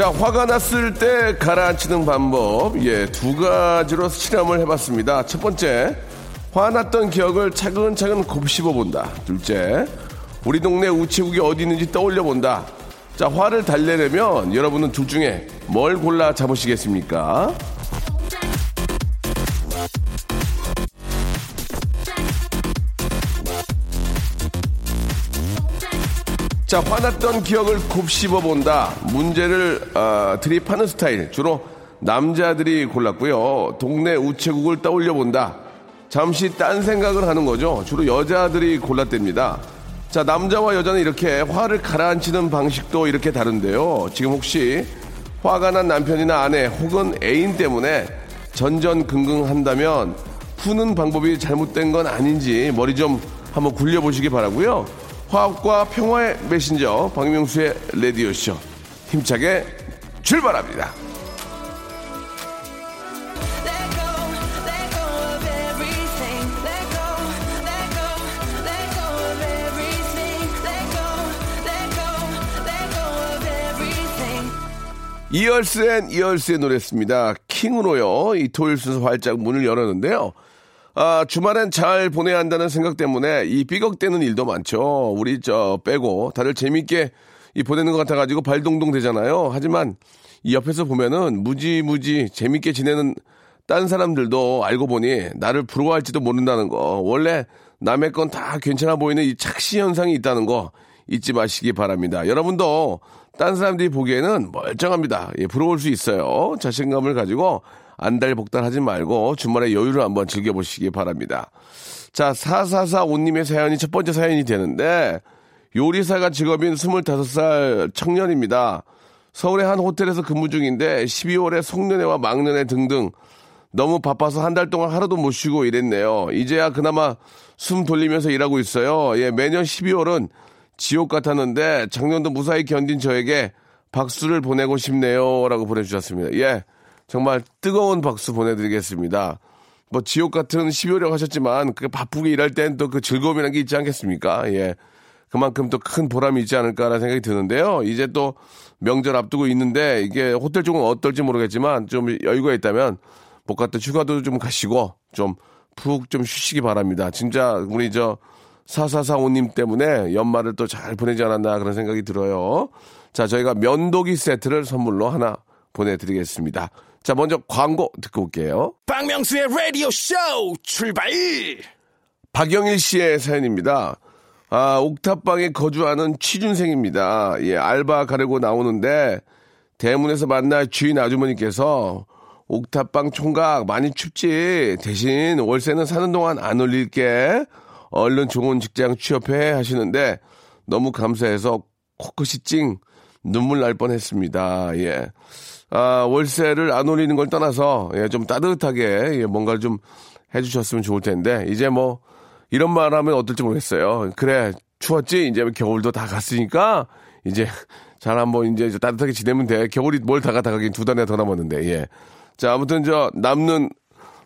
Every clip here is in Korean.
자 화가 났을 때 가라앉히는 방법. 예 두 가지로 실험을 해봤습니다. 첫 번째 화났던 기억을 차근차근 곱씹어 본다. 둘째 우리 동네 우체국이 어디 있는지 떠올려 본다. 자 화를 달래려면 여러분은 둘 중에 뭘 골라 잡으시겠습니까 자, 화났던 기억을 곱씹어 본다. 문제를 어, 드립하는 스타일. 주로 남자들이 골랐고요. 동네 우체국을 떠올려 본다. 잠시 딴 생각을 하는 거죠. 주로 여자들이 골랐답니다. 자, 남자와 여자는 이렇게 화를 가라앉히는 방식도 이렇게 다른데요. 지금 혹시 화가 난 남편이나 아내 혹은 애인 때문에 전전긍긍한다면 푸는 방법이 잘못된 건 아닌지 머리 좀 한번 굴려보시기 바라고요. 화합과 평화의 메신저 박명수의 라디오쇼 힘차게 출발합니다. Let go, let go of everything. Let go, let go, let go of everything. Let go, let go, let go of everything. Years & Years의 노래였습니다. King으로요. 이 토요일 순서 활짝 문을 열었는데요. 아, 주말엔 잘 보내야 한다는 생각 때문에 이 삐걱대는 일도 많죠. 우리 저 빼고 다들 재밌게 이 보내는 것 같아가지고 발동동 되잖아요. 하지만 이 옆에서 보면은 무지무지 재밌게 지내는 딴 사람들도 알고 보니 나를 부러워할지도 모른다는 거. 원래 남의 건 다 괜찮아 보이는 이 착시 현상이 있다는 거 잊지 마시기 바랍니다. 여러분도 딴 사람들이 보기에는 멀쩡합니다. 예, 부러울 수 있어요. 자신감을 가지고 안달복달 하지 말고 주말에 여유를 한번 즐겨보시기 바랍니다. 자, 4445님의 사연이 첫 번째 사연이 되는데 요리사가 직업인 25살 청년입니다. 서울의 한 호텔에서 근무 중인데 12월에 송년회와 막년회 등등 너무 바빠서 한 달 동안 하루도 못 쉬고 일했네요. 이제야 그나마 숨 돌리면서 일하고 있어요. 예, 매년 12월은 지옥 같았는데 작년도 무사히 견딘 저에게 박수를 보내고 싶네요. 라고 보내주셨습니다. 예, 정말 뜨거운 박수 보내드리겠습니다. 뭐 지옥 같은 12월이라고 하셨지만 그 바쁘게 일할 땐 또 그 즐거움이라는 게 있지 않겠습니까? 예. 그만큼 또 큰 보람이 있지 않을까라는 생각이 드는데요. 이제 또 명절 앞두고 있는데 이게 호텔 쪽은 어떨지 모르겠지만 좀 여유가 있다면 못 갔다 휴가도 좀 가시고 좀푹좀 쉬시기 바랍니다. 진짜 우리 저 4445님 때문에 연말을 또 잘 보내지 않았나 그런 생각이 들어요. 자, 저희가 면도기 세트를 선물로 하나 보내드리겠습니다. 자, 먼저 광고 듣고 올게요. 박명수의 Radio Show 출발. 박영일 씨의 사연입니다. 아, 옥탑방에 거주하는 취준생입니다. 예, 알바 가려고 나오는데 대문에서 만날 주인 아주머니께서 옥탑방 총각 많이 춥지. 대신 월세는 사는 동안 안 올릴게. 얼른 좋은 직장 취업해 하시는데 너무 감사해서 코끝이 찡 눈물 날 뻔했습니다. 예. 아, 월세를 안 올리는 걸 떠나서 예, 좀 따뜻하게 예, 뭔가를 좀 해주셨으면 좋을 텐데 이제 뭐 이런 말 하면 어떨지 모르겠어요. 그래 추웠지 이제 겨울도 다 갔으니까 이제 잘 한번 이제 따뜻하게 지내면 돼. 겨울이 뭘 다 가 다 가긴 두 달이나 더 남았는데 예. 자 아무튼 저 남는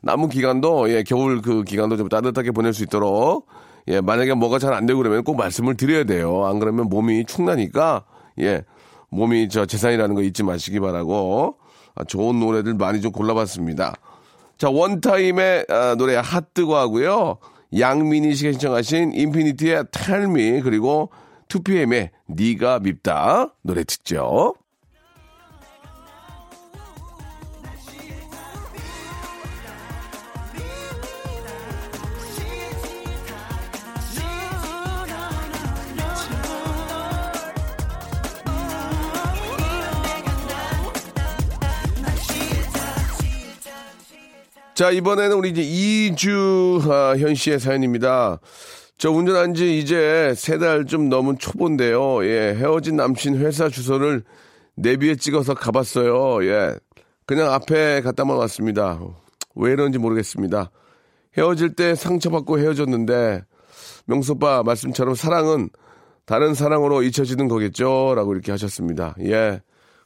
남은 기간도 예 겨울 그 기간도 좀 따뜻하게 보낼 수 있도록 예 만약에 뭐가 잘 안 되고 그러면 꼭 말씀을 드려야 돼요. 안 그러면 몸이 축나니까 예 몸이 저 재산이라는 거 잊지 마시기 바라고 아, 좋은 노래들 많이 좀 골라봤습니다. 자 원타임의 아, 노래 핫뜨거 하고요. 양민희 씨가 신청하신 인피니티의 텔미 그리고 2PM의 니가 밉다 노래 듣죠. 자, 이번에는 우리 이제 이주현 씨의 사연입니다. 저 운전한 지 이제 세 달 좀 넘은 초보인데요. 예, 헤어진 남친 회사 주소를 내비에 찍어서 가봤어요. 예. 그냥 앞에 갔다만 왔습니다. 왜 이런지 모르겠습니다. 헤어질 때 상처받고 헤어졌는데, 명소빠 말씀처럼 사랑은 다른 사랑으로 잊혀지는 거겠죠? 라고 이렇게 하셨습니다. 예.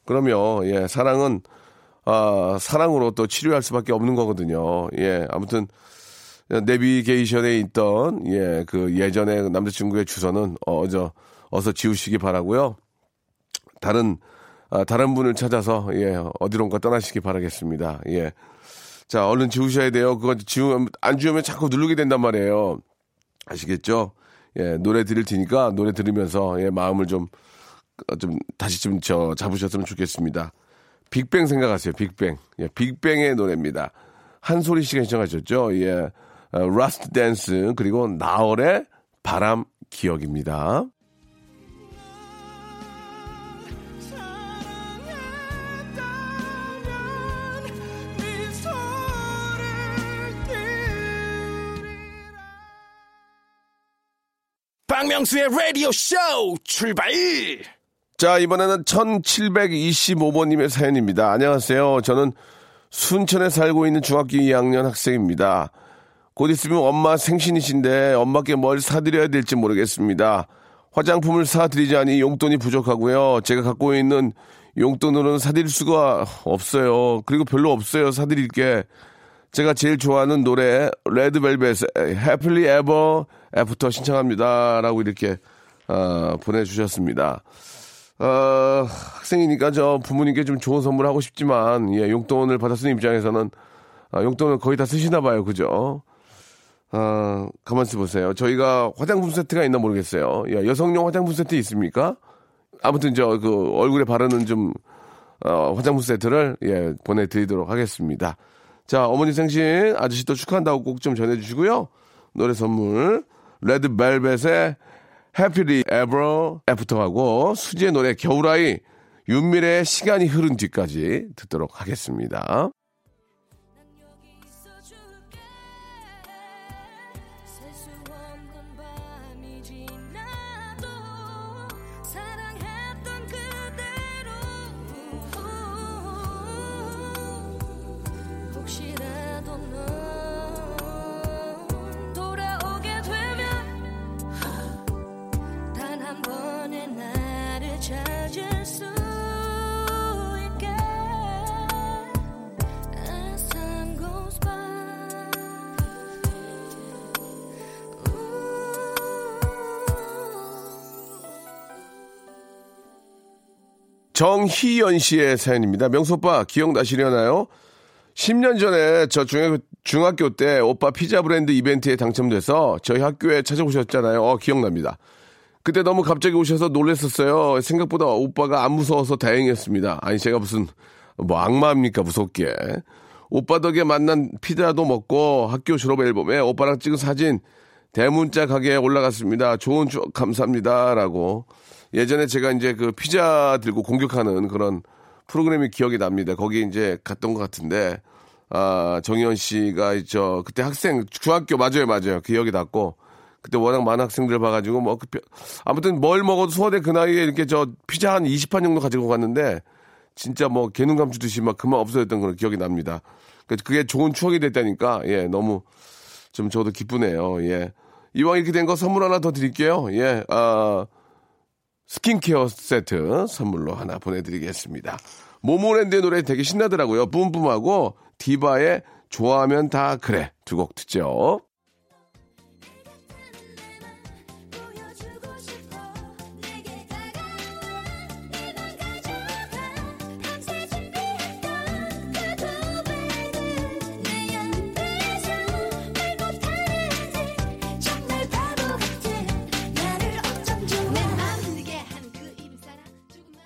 그러면, 예, 사랑은, 아, 사랑으로 또 치료할 수밖에 없는 거거든요. 예. 아무튼, 내비게이션에 있던, 예, 그 예전에 남자친구의 주소는, 어, 저, 어서 지우시기 바라고요 다른, 아, 다른 분을 찾아서, 예, 어디론가 떠나시기 바라겠습니다. 예. 자, 얼른 지우셔야 돼요. 그거 지우면, 안 지우면 자꾸 누르게 된단 말이에요. 아시겠죠? 예, 노래 들을 테니까 노래 들으면서, 예, 마음을 좀, 어, 좀, 다시 좀, 저, 잡으셨으면 좋겠습니다. 빅뱅 생각하세요, 빅뱅. 예, 빅뱅의 노래입니다. 한소리 씨가 신청하셨죠? 예, 어, Last Dance, 그리고 나얼의 바람 기억입니다. 박명수의 라디오 쇼 출발! 자, 이번에는 1725번님의 사연입니다. 안녕하세요. 저는 순천에 살고 있는 중학교 2학년 학생입니다. 곧 있으면 엄마 생신이신데 엄마께 뭘 사드려야 될지 모르겠습니다. 화장품을 사드리자니 용돈이 부족하고요. 제가 갖고 있는 용돈으로는 사드릴 수가 없어요. 그리고 별로 없어요. 사드릴 게. 제가 제일 좋아하는 노래 레드벨벳의 Happily Ever After 신청합니다. 라고 이렇게 어, 보내주셨습니다. 어, 학생이니까 저 부모님께 좀 좋은 선물 하고 싶지만 예, 용돈을 받아 쓰는 입장에서는 아, 용돈을 거의 다 쓰시나 봐요. 그죠? 아, 가만있어 보세요. 저희가 화장품 세트가 있나 모르겠어요. 예, 여성용 화장품 세트 있습니까? 아무튼 저 그 얼굴에 바르는 좀 어, 화장품 세트를 예, 보내드리도록 하겠습니다. 자, 어머니 생신 아저씨도 축하한다고 꼭 좀 전해주시고요. 노래 선물 레드벨벳의 해피리 에버 애프터하고 수지의 노래 겨울아이 윤미래의 시간이 흐른 뒤까지 듣도록 하겠습니다. 정희연 씨의 사연입니다. 명소빠 기억나시려나요? 10년 전에 저 중학교, 중학교 때 오빠 피자 브랜드 이벤트에 당첨돼서 저희 학교에 찾아오셨잖아요. 어, 기억납니다. 그때 너무 갑자기 오셔서 놀랬었어요. 생각보다 오빠가 안 무서워서 다행이었습니다. 아니, 제가 무슨, 뭐 악마입니까? 무섭게. 오빠 덕에 만난 피자도 먹고 학교 졸업 앨범에 오빠랑 찍은 사진 대문자 가게에 올라갔습니다. 좋은 추억 감사합니다. 라고. 예전에 제가 이제 그 피자 들고 공격하는 그런 프로그램이 기억이 납니다. 거기 이제 갔던 것 같은데, 아, 정희원 씨가 저, 그때 학생, 중학교 맞아요, 맞아요. 기억이 났고, 그때 워낙 많은 학생들 봐가지고, 뭐, 그, 뼈- 아무튼 뭘 먹어도 수원에 그 나이에 이렇게 저 피자 한 20판 정도 가지고 갔는데, 진짜 뭐 개눈 감추듯이 막 그만 없어졌던 그런 기억이 납니다. 그- 그게 좋은 추억이 됐다니까, 예, 너무 좀 저도 기쁘네요, 예. 이왕 이렇게 된 거 선물 하나 더 드릴게요, 예, 아, 스킨케어 세트 선물로 하나 보내드리겠습니다. 모모랜드의 노래 되게 신나더라고요. 뿜뿜하고 디바의 좋아하면 다 그래 두 곡 듣죠.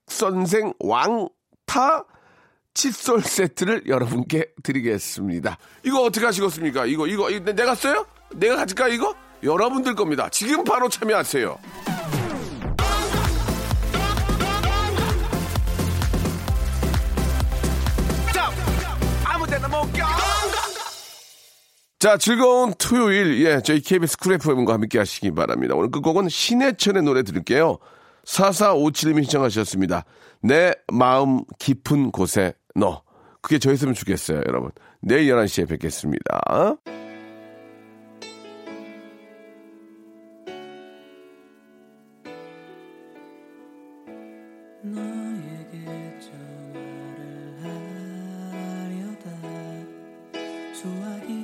선생 왕타 칫솔 세트를 여러분께 드리겠습니다. 이거 어떻게 하시겠습니까? 이거, 이거, 이거 내가 써요? 내가 가질까, 이거? 여러분들 겁니다. 지금 바로 참여하세요. 자, 즐거운 토요일, 예, 저희 KBS 쿨 FM과 함께 하시기 바랍니다. 오늘 끝곡은 신해철의 노래 들을게요. 4457님이 신청하셨습니다. 내 마음 깊은 곳에 너. 그게 저였으면 좋겠어요, 여러분. 내일 11시에 뵙겠습니다. 소화기